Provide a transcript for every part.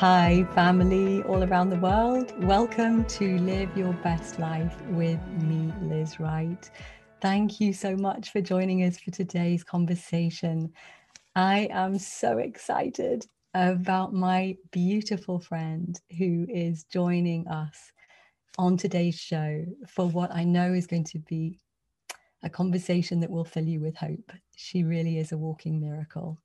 Hi, family all around the world. Welcome to Live Your Best Life with me, Liz Wright. Thank you so much for joining us for today's conversation. I am so excited about my beautiful friend who is joining us on today's show for what I know is going to be a conversation that will fill you with hope. She really is a walking miracle.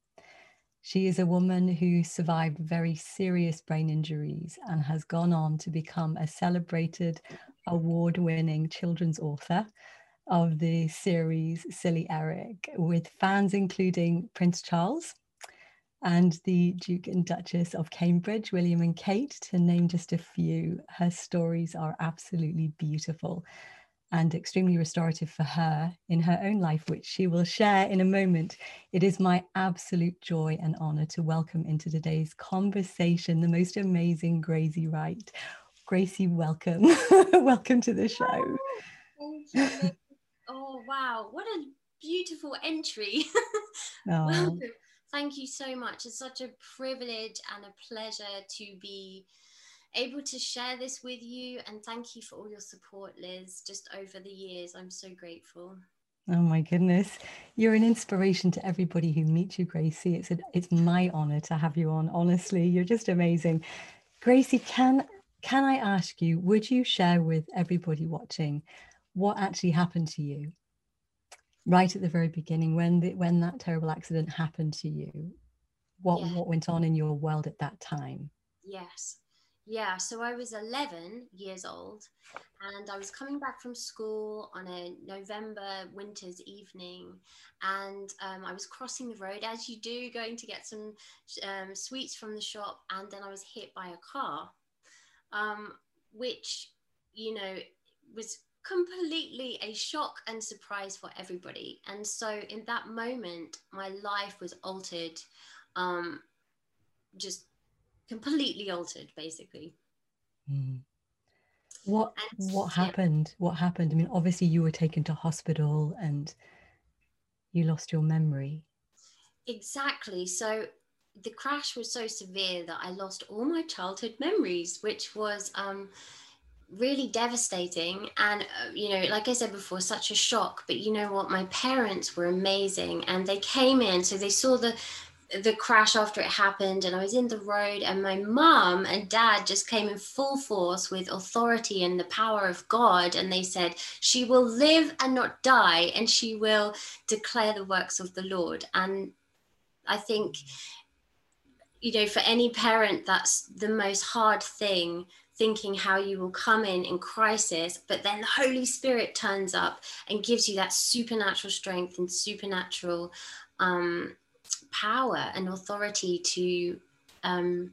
She is a woman who survived very serious brain injuries and has gone on to become a celebrated award winning children's author of the series Silly Eric, with fans including Prince Charles and the Duke and Duchess of Cambridge, William and Kate, to name just a few. Her stories are absolutely beautiful and extremely restorative for her in her own life, which she will share in a moment. It is my absolute joy and honor to welcome into today's conversation the most amazing Gracie Wright. Gracie, welcome. welcome to the show. oh, wow. What a beautiful entry. oh. Thank you so much. It's such a privilege and a pleasure to be able to share this with you. And thank you for all your support, Liz, just over the years. I'm so grateful. Oh my goodness. You're an inspiration to everybody who meets you, Gracie. It's a, it's my honor to have you on. Honestly, you're just amazing. Gracie, can can I ask you, would you share with everybody watching what actually happened to you right at the very beginning when the, when that terrible accident happened to you? What yeah. what went on in your world at that time? Yes. Yeah, so I was 11 years old and I was coming back from school on a November winter's evening and um, I was crossing the road as you do, going to get some um, sweets from the shop, and then I was hit by a car, um, which, you know, was completely a shock and surprise for everybody. And so in that moment, my life was altered um, just completely altered basically. Mm. what and, what happened? Yeah. what happened? I mean obviously you were taken to hospital and you lost your memory. Exactly. So the crash was so severe that i lost all my childhood memories which was um, really devastating. And uh, you know like i said before such a shock. But you know what? My parents were amazing and they came in. So they saw the the crash after it happened and I was in the road and my mom and dad just came in full force with authority and the power of God and they said she will live and not die and she will declare the works of the Lord. And I think you know for any parent that's the most hard thing thinking how you will come in in crisis but then the holy spirit turns up and gives you that supernatural strength and supernatural um, power and authority to um,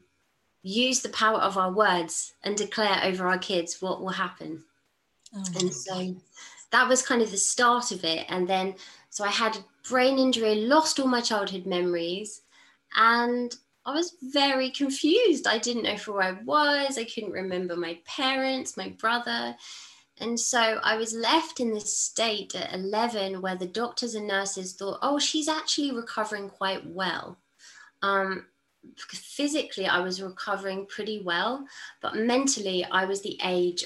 use the power of our words and declare over our kids what will happen. Oh, and so that was kind of the start of it. And then, so I had a brain injury, lost all my childhood memories, and I was very confused. I didn't know who I was. I couldn't remember my parents, my brother. And so I was left in this state at 11 where the doctors and nurses thought, oh, she's actually recovering quite well. Um, physically, I was recovering pretty well, but mentally, I was the age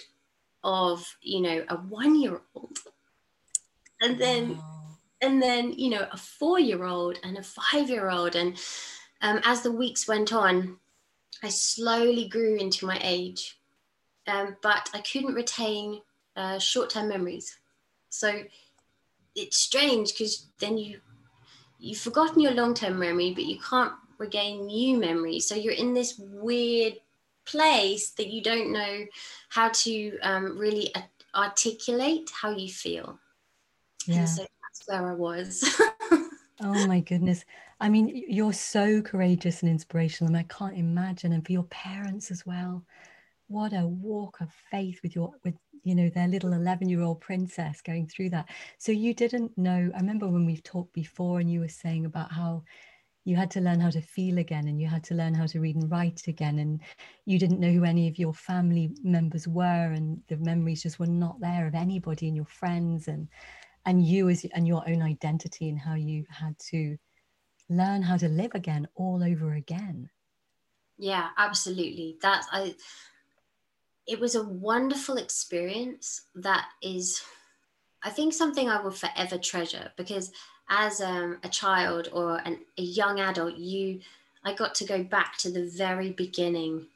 of, you know, a one year old. And then, wow. and then, you know, a four year old and a five year old. And um, as the weeks went on, I slowly grew into my age. Um, but I couldn't retain uh, short-term memories. So it's strange because then you you've forgotten your long-term memory, but you can't regain new memories. So you're in this weird place that you don't know how to um, really articulate how you feel. Yeah. And so that's where I was. oh my goodness. I mean, you're so courageous and inspirational, and I can't imagine, and for your parents as well. What a walk of faith with your with you know their little 11 year old princess going through that. So you didn't know i remember when we've talked before and you were saying about how you had to learn how to feel again and you had to learn how to read and write again and you didn't know who any of your family members were and the memories just were not there of anybody and your friends and and you as and your own identity and how you had to learn how to live again all over again. Yeah absolutely. That i it was a wonderful experience that is i think something i will forever treasure because as um, a child or an, a young adult, you, I got to go back to the very beginning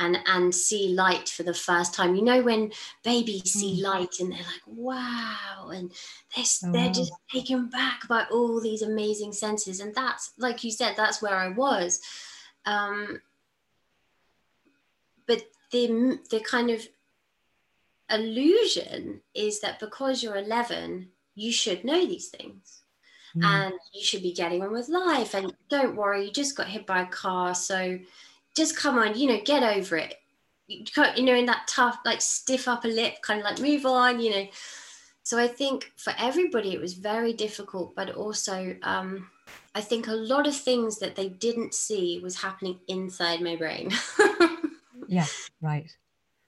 and and see light for the first time. You know when babies see mm. light and they're like, wow, and they're, oh. they're just taken back by all these amazing senses. And that's like you said, that's where I was. Um, the the kind of illusion is that because you're 11, you should know these things mm. and you should be getting on with life. And don't worry, you just got hit by a car. So just come on, you know, get over it. You, you know, in that tough, like stiff upper lip, kind of like move on, you know. So I think for everybody, it was very difficult, but also, um, I think a lot of things that they didn't see was happening inside my brain. yeah, right.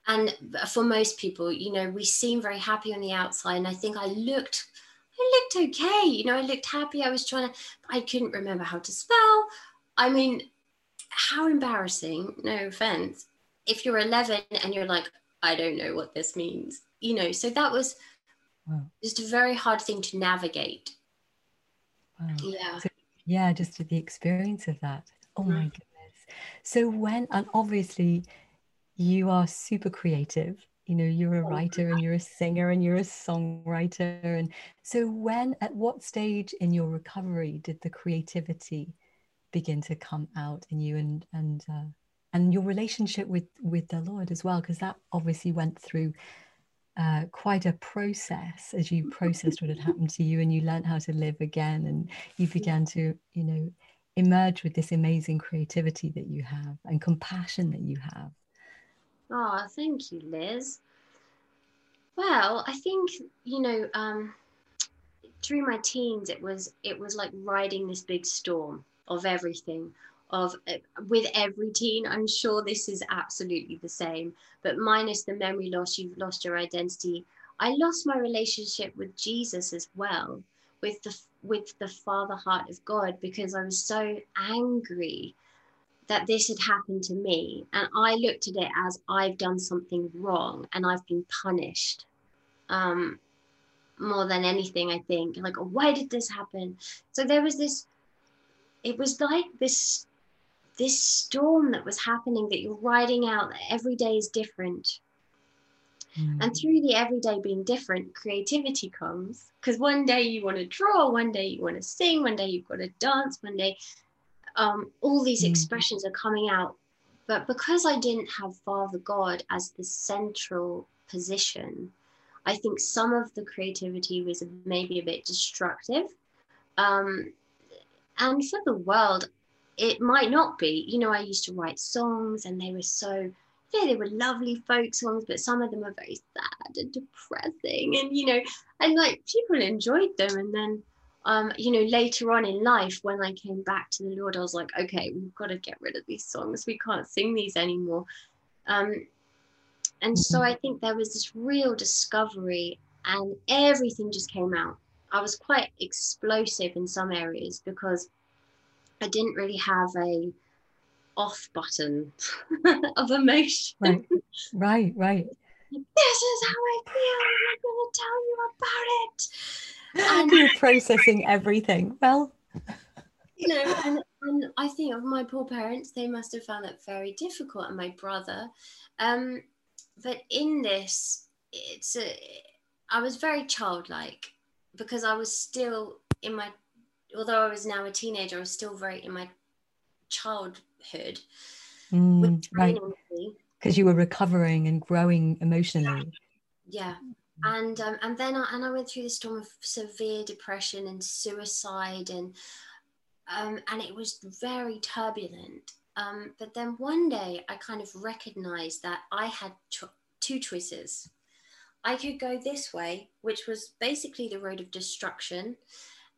And for most people, you know, we seem very happy on the outside. And I think I looked I looked okay. You know, I looked happy. I was trying to, I couldn't remember how to spell. I mean, how embarrassing, no offense, if you're 11 and you're like, I don't know what this means, you know, so that was wow. just a very hard thing to navigate. Wow. Yeah. So, yeah, just the experience of that. Oh mm-hmm. my goodness. So when, and obviously you are super creative. You know you're a writer and you're a singer and you're a songwriter. And so when at what stage in your recovery did the creativity begin to come out in you and and uh, and your relationship with with the lord as well? Because that obviously went through uh, quite a process as you processed what had happened to you and you learned how to live again and you began to you know emerge with this amazing creativity that you have and compassion that you have Oh, thank you, Liz. Well, I think you know, um, through my teens, it was it was like riding this big storm of everything. Of uh, with every teen, I'm sure this is absolutely the same, but minus the memory loss, you've lost your identity. I lost my relationship with Jesus as well, with the with the Father heart of God, because I was so angry that this had happened to me. And I looked at it as I've done something wrong and I've been punished. Um, more than anything, I think. Like, why did this happen? So there was this, it was like this this storm that was happening that you're riding out that every day is different mm. and through the everyday being different creativity comes because one day you want to draw one day you want to sing one day you've got to dance one day um, all these mm. expressions are coming out. But because I didn't have Father God as the central position, I think some of the creativity was maybe a bit destructive. Um, and for the world, it might not be. You know, I used to write songs and they were so, yeah, they were lovely folk songs, but some of them are very sad and depressing. And, you know, and like people enjoyed them. And then um, you know, later on in life, when I came back to the Lord, I was like, okay, we've got to get rid of these songs. We can't sing these anymore. Um, and so. I think there was this real discovery, and everything just came out. I was quite explosive in some areas because I didn't really have a off button of emotion. Right, right, right. This is how I feel. I'm going to tell you about it and you're processing everything. Well, you know, and, and I think of my poor parents, they must have found that very difficult, and my brother. Um, but in this, it's a, I was very childlike because I was still in my, although I was now a teenager, I was still very in my childhood. Mm, right. Because you were recovering and growing emotionally. Yeah and um, and then I, and I went through the storm of severe depression and suicide and um, and it was very turbulent. Um, but then one day I kind of recognized that I had cho- two choices. I could go this way, which was basically the road of destruction.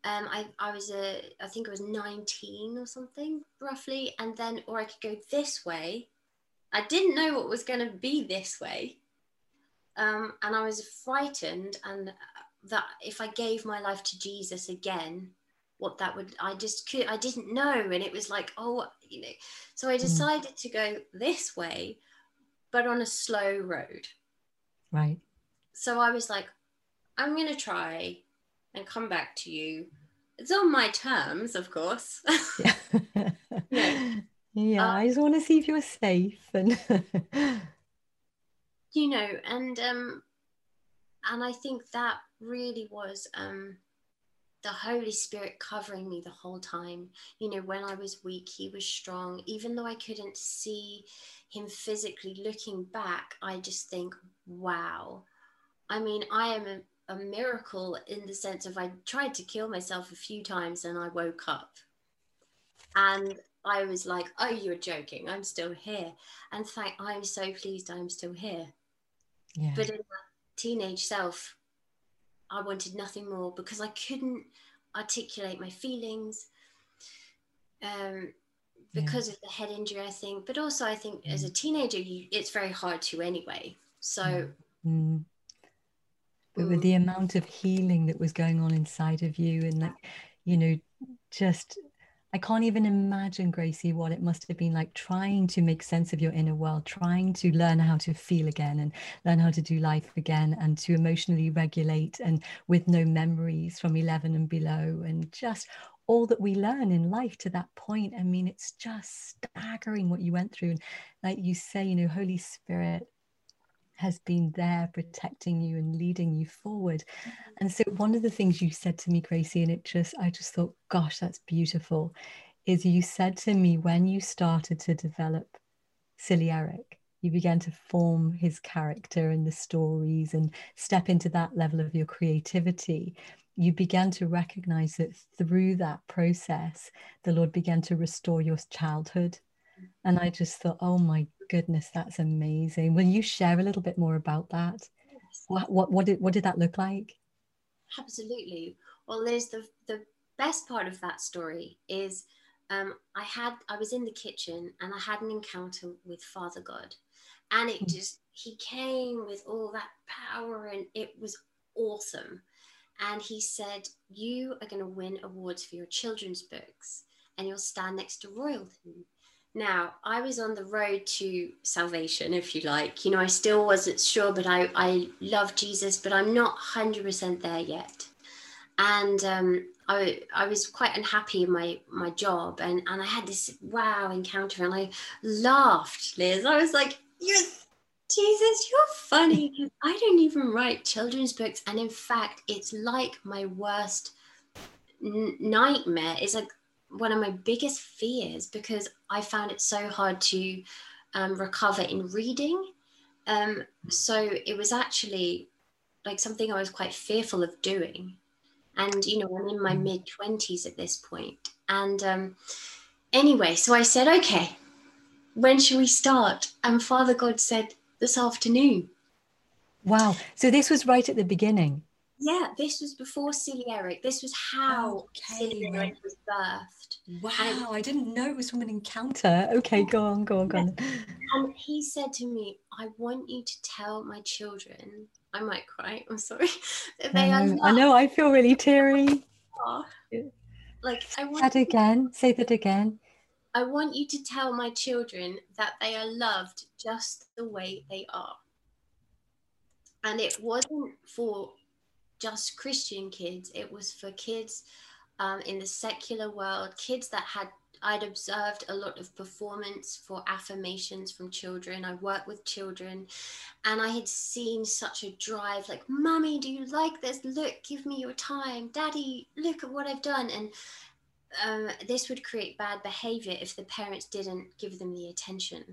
Um, I, I was a, I think I was 19 or something roughly. And then, or I could go this way. I didn't know what was going to be this way. Um, and I was frightened. And that if I gave my life to Jesus again, what that would, I just could, I didn't know. And it was like, oh, you know, so I hmm. decided mm. to go this way, but on a slow road. Right so I was like, I'm going to try and come back to you. It's on my terms, of course. yeah. yeah. yeah uh, I just want to see if you're safe and you know, and um and I think that really was um the Holy Spirit covering me the whole time. You know, when I was weak, He was strong. Even though I couldn't see Him physically looking back, I just think, wow, I mean, I am a, a miracle in the sense of I tried to kill myself a few times and I woke up. And I was like, oh, you're joking. I'm still here. And thank I'm so pleased I'm still here. Yeah. But in my teenage self, I wanted nothing more because I couldn't articulate my feelings um, because yeah. of the head injury, I think. But also, I think mm. as a teenager, you, it's very hard to anyway. So mm but with mm. the amount of healing that was going on inside of you and like you know just I can't even imagine, Gracie, what it must have been like trying to make sense of your inner world, trying to learn how to feel again and learn how to do life again and to emotionally regulate and with no memories from 11 and below and just all that we learn in life to that point. I mean, it's just staggering what you went through. And like you say, you know, Holy Spirit has been there protecting you and leading you forward. Mm-hmm. And so one of the things you said to me, Gracie, and it just, I just thought, gosh, that's beautiful, is you said to me when you started to develop Silly Eric, you began to form his character and the stories and step into that level of your creativity. You began to recognize that through that process, the Lord began to restore your childhood. Mm-hmm. And I just thought, oh my goodness, that's amazing. Will you share a little bit more about that? Yes. What, what, what, did, what did that look like? Absolutely. Well, there's the, the best part of that story is um, I had, I was in the kitchen and I had an encounter with Father God and it hmm. just, he came with all that power and it was awesome. And he said, you are going to win awards for your children's books and you'll stand next to royalty. Now, I was on the road to salvation, if you like. You know, I still wasn't sure, but I, I love Jesus, but I'm not 100% there yet. And um, I, I was quite unhappy in my, my job. And, and I had this wow encounter and I laughed, Liz. I was like, You're Jesus, you're funny. I don't even write children's books. And in fact, it's like my worst n- nightmare. It's like one of my biggest fears because I found it so hard to um, recover in reading. Um, so it was actually like something I was quite fearful of doing. And, you know, I'm in my mm. mid 20s at this point. And um, anyway, so I said, okay, when shall we start? And Father God said, this afternoon. Wow. So this was right at the beginning. Yeah, this was before Silly Eric. This was how okay. Silly Eric was birthed. Wow, I didn't know it was from an encounter. Okay, go on, go on, go on. And he said to me, I want you to tell my children, I might cry, I'm sorry. they are I know, I feel really teary. Like I want that again. Say that again. I want you to tell my children that they are loved just the way they are. And it wasn't for just Christian kids. It was for kids um, in the secular world, kids that had I'd observed a lot of performance for affirmations from children. I worked with children and I had seen such a drive like, Mummy, do you like this? Look, give me your time. Daddy, look at what I've done. And um, this would create bad behavior if the parents didn't give them the attention.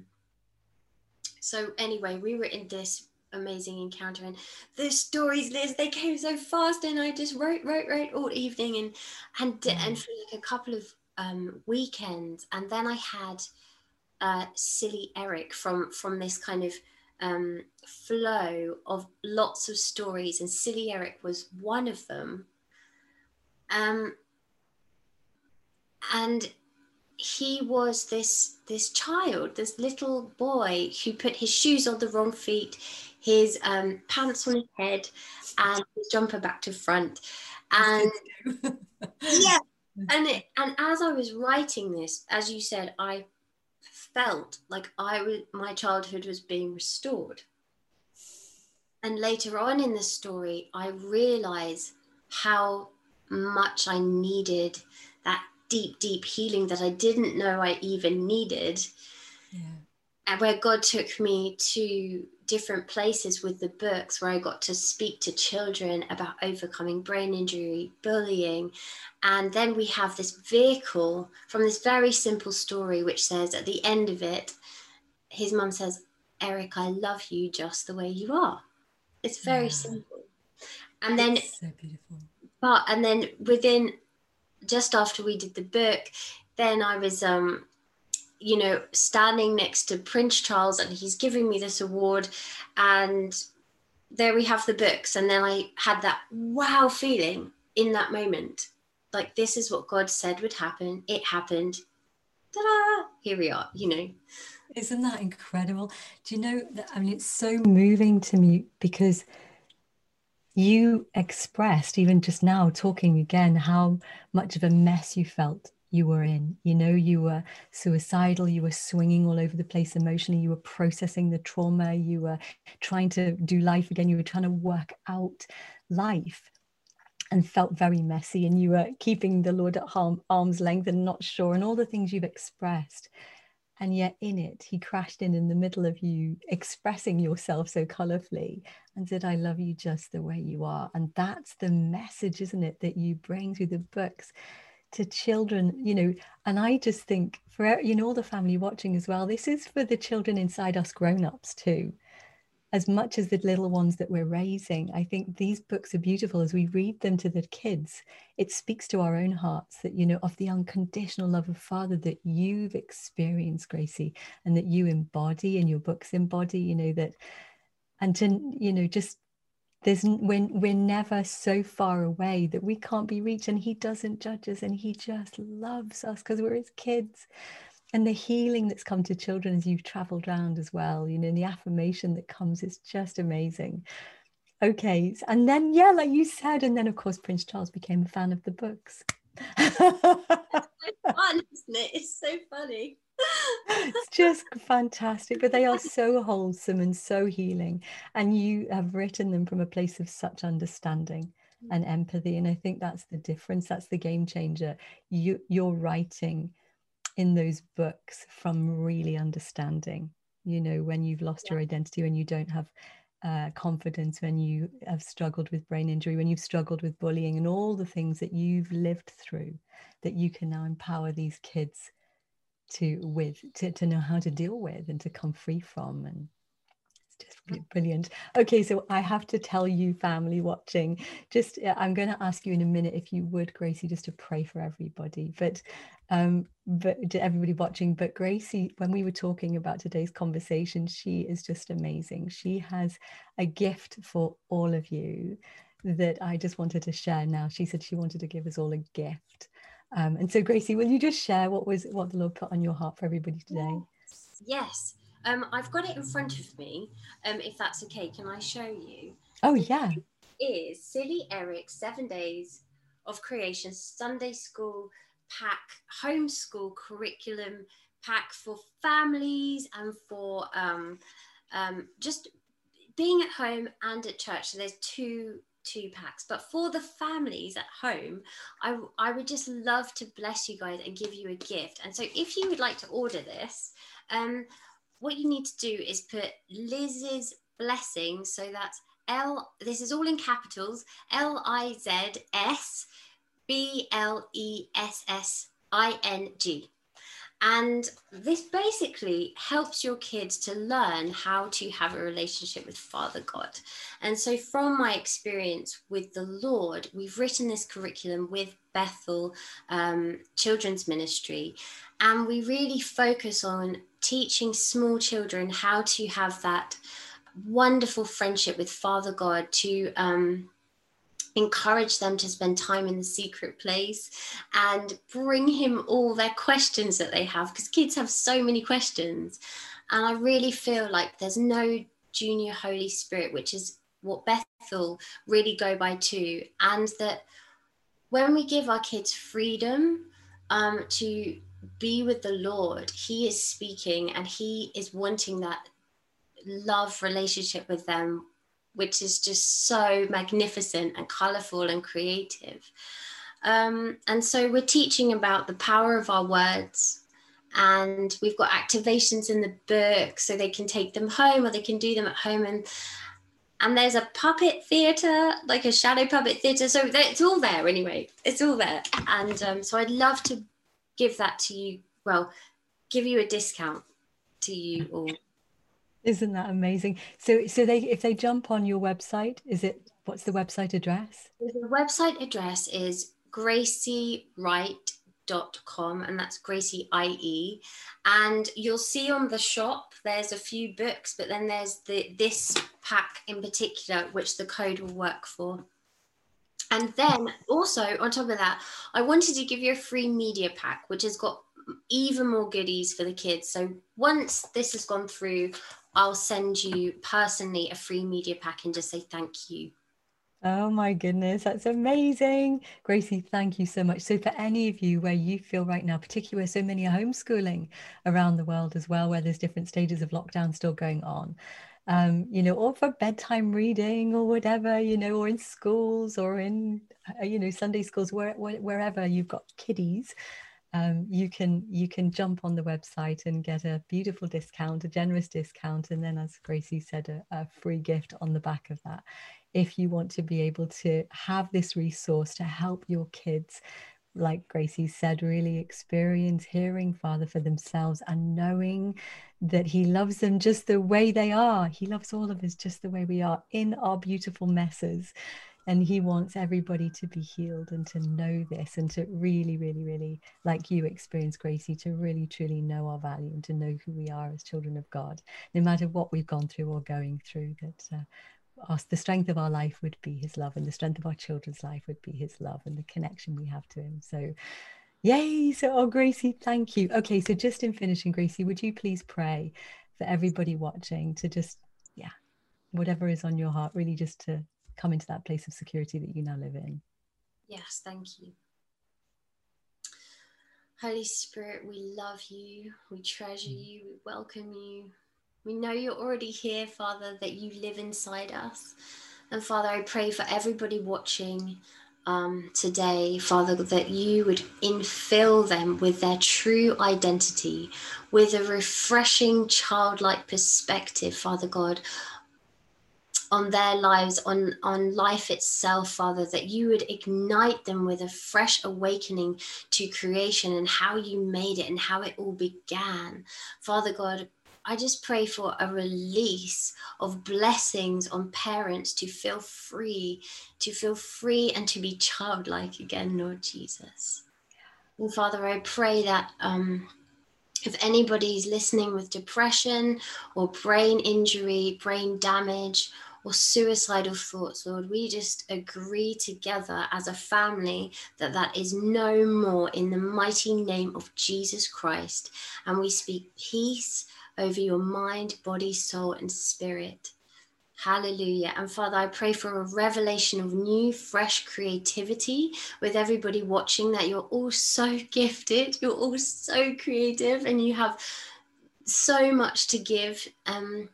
So, anyway, we were in this amazing encounter and the stories liz they came so fast and i just wrote wrote wrote all evening and and mm. and for like a couple of um, weekends and then i had uh, silly eric from from this kind of um, flow of lots of stories, and Silly Eric was one of them. Um, and he was this this child, this little boy who put his shoes on the wrong feet, his um, pants on his head, and his jumper back to front, and yeah, and it, and as I was writing this, as you said, I felt like I was my childhood was being restored. And later on in the story, I realize how much I needed that deep, deep healing that I didn't know I even needed. Yeah. And where God took me to different places with the books where I got to speak to children about overcoming brain injury, bullying. And then we have this vehicle from this very simple story, which says at the end of it, his mum says, Eric, I love you just the way you are. It's very yeah. simple. And then, so beautiful. But, and then within, just after we did the book, then I was um, you know, standing next to Prince Charles and he's giving me this award. And there we have the books. And then I had that wow feeling in that moment. Like, this is what God said would happen. It happened. Ta da! Here we are, you know. Isn't that incredible? Do you know that? I mean, it's so moving to me because you expressed, even just now talking again, how much of a mess you felt you were in. You know, you were suicidal, you were swinging all over the place emotionally, you were processing the trauma, you were trying to do life again, you were trying to work out life and felt very messy, and you were keeping the Lord at arm's length and not sure, and all the things you've expressed. And yet, in it, he crashed in in the middle of you expressing yourself so colorfully and said, I love you just the way you are. And that's the message, isn't it, that you bring through the books to children you know and i just think for you know all the family watching as well this is for the children inside us grown-ups too as much as the little ones that we're raising i think these books are beautiful as we read them to the kids. It speaks to our own hearts that you know of the unconditional love of father that you've experienced gracie and that you embody and your books embody you know that and to you know just there's when we're never so far away that we can't be reached and he doesn't judge us and he just loves us because we're his kids and the healing that's come to children as you've traveled around as well you know and the affirmation that comes is just amazing. Okay and then yeah like you said and then of course prince charles became a fan of the books. It's so fun isn't it? It's so funny. It's just fantastic but they are so wholesome and so healing and you have written them from a place of such understanding mm. and empathy and i think that's the difference that's the game changer. You you're writing in those books from really understanding you know when you've lost yeah. your identity when you don't have uh, confidence when you have struggled with brain injury when you've struggled with bullying and all the things that you've lived through that you can now empower these kids to with to, to know how to deal with and to come free from and just brilliant. Okay so i have to tell you family watching just uh, i'm going to ask you in a minute if you would gracie just to pray for everybody but um but to everybody watching but gracie when we were talking about today's conversation she is just amazing. She has a gift for all of you that i just wanted to share now. She said she wanted to give us all a gift. Um, and so, Gracie, will you just share what was what the Lord put on your heart for everybody today? Yes, um, I've got it in front of me. Um, if that's okay, can I show you? Oh yeah. It is Silly Eric Seven Days of Creation Sunday School pack, homeschool curriculum pack for families and for um, um, just being at home and at church. So there's two two packs. But for the families at home, I, I would just love to bless you guys and give you a gift. And so if you would like to order this, um, what you need to do is put Liz's blessing. So that's L, this is all in capitals, L I Z S B L E S S I N G. And this basically helps your kids to learn how to have a relationship with Father God. And so, from my experience with the Lord, we've written this curriculum with Bethel um, Children's Ministry, and we really focus on teaching small children how to have that wonderful friendship with Father God to um, encourage them to spend time in the secret place and bring him all their questions that they have because kids have so many questions. And I really feel like there's no junior Holy Spirit, which is what Bethel really go by too. And that when we give our kids freedom um, to be with the Lord, He is speaking and He is wanting that love relationship with them, which is just so magnificent and colorful and creative. Um, and so we're teaching about the power of our words. And we've got activations in the book so they can take them home or they can do them at home. And and there's a puppet theatre, like a shadow puppet theatre. So it's all there anyway. It's all there. And um, so I'd love to give that to you. Well, give you a discount to you all. Isn't that amazing? So, so they if they jump on your website, is it what's the website address? The website address is graciewright.com and that's Gracie IE. And you'll see on the shop there's a few books, but then there's the this pack in particular, which the code will work for. And then also on top of that, I wanted to give you a free media pack, which has got even more goodies for the kids. So once this has gone through, I'll send you personally a free media pack and just say thank you. Oh my goodness, that's amazing. Gracie, thank you so much. So, for any of you where you feel right now, particularly where so many are homeschooling around the world as well, where there's different stages of lockdown still going on, um, you know, or for bedtime reading or whatever, you know, or in schools or in, uh, you know, Sunday schools, where, wherever you've got kiddies, um, you can you can jump on the website and get a beautiful discount, a generous discount, and then, as Gracie said, a, a free gift on the back of that. If you want to be able to have this resource to help your kids, like Gracie said, really experience hearing Father for themselves and knowing that He loves them just the way they are. He loves all of us just the way we are in our beautiful messes and he wants everybody to be healed and to know this and to really really really like you experience gracie to really truly know our value and to know who we are as children of god no matter what we've gone through or going through that uh, the strength of our life would be his love and the strength of our children's life would be his love and the connection we have to him so yay so oh gracie thank you okay so just in finishing gracie would you please pray for everybody watching to just yeah whatever is on your heart really just to come into that place of security that you now live in. Yes, thank you. Holy Spirit, we love you, we treasure mm. you, we welcome you. We know you're already here, Father, that you live inside us. And Father, I pray for everybody watching um, today, Father, that you would infill them with their true identity, with a refreshing childlike perspective, Father God, on their lives, on, on life itself, Father, that you would ignite them with a fresh awakening to creation and how you made it and how it all began. Father God, I just pray for a release of blessings on parents to feel free, to feel free and to be childlike again, Lord Jesus. And Father, I pray that um, if anybody's listening with depression or brain injury, brain damage, or suicidal thoughts, Lord, we just agree together as a family that that is no more in the mighty name of Jesus Christ. And we speak peace over your mind, body, soul, and spirit. Hallelujah. And Father, I pray for a revelation of new, fresh creativity with everybody watching that you're all so gifted, you're all so creative, and you have so much to give. Um,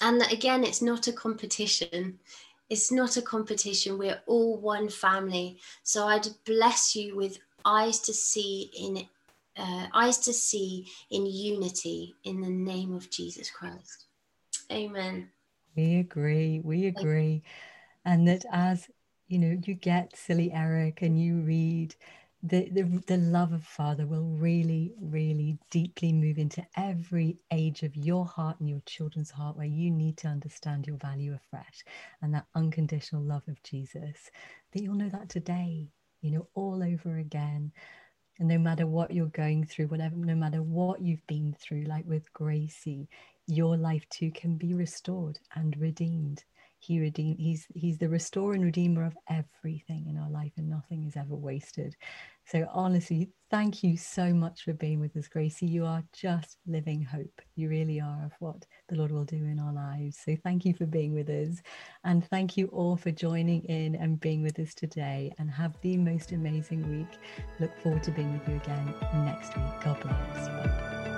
and again it's not a competition it's not a competition we're all one family so i'd bless you with eyes to see in uh, eyes to see in unity in the name of jesus christ amen we agree we agree and that as you know you get silly eric and you read the, the, the love of Father will really, really deeply move into every age of your heart and your children's heart where you need to understand your value afresh and that unconditional love of Jesus. That you'll know that today, you know, all over again. And no matter what you're going through, whatever, no matter what you've been through, like with Gracie, your life too can be restored and redeemed he redeem he's he's the restorer and redeemer of everything in our life and nothing is ever wasted. So honestly thank you so much for being with us gracie. You are just living hope. You really are of what the lord will do in our lives. So thank you for being with us and thank you all for joining in and being with us today and have the most amazing week. Look forward to being with you again next week. God bless.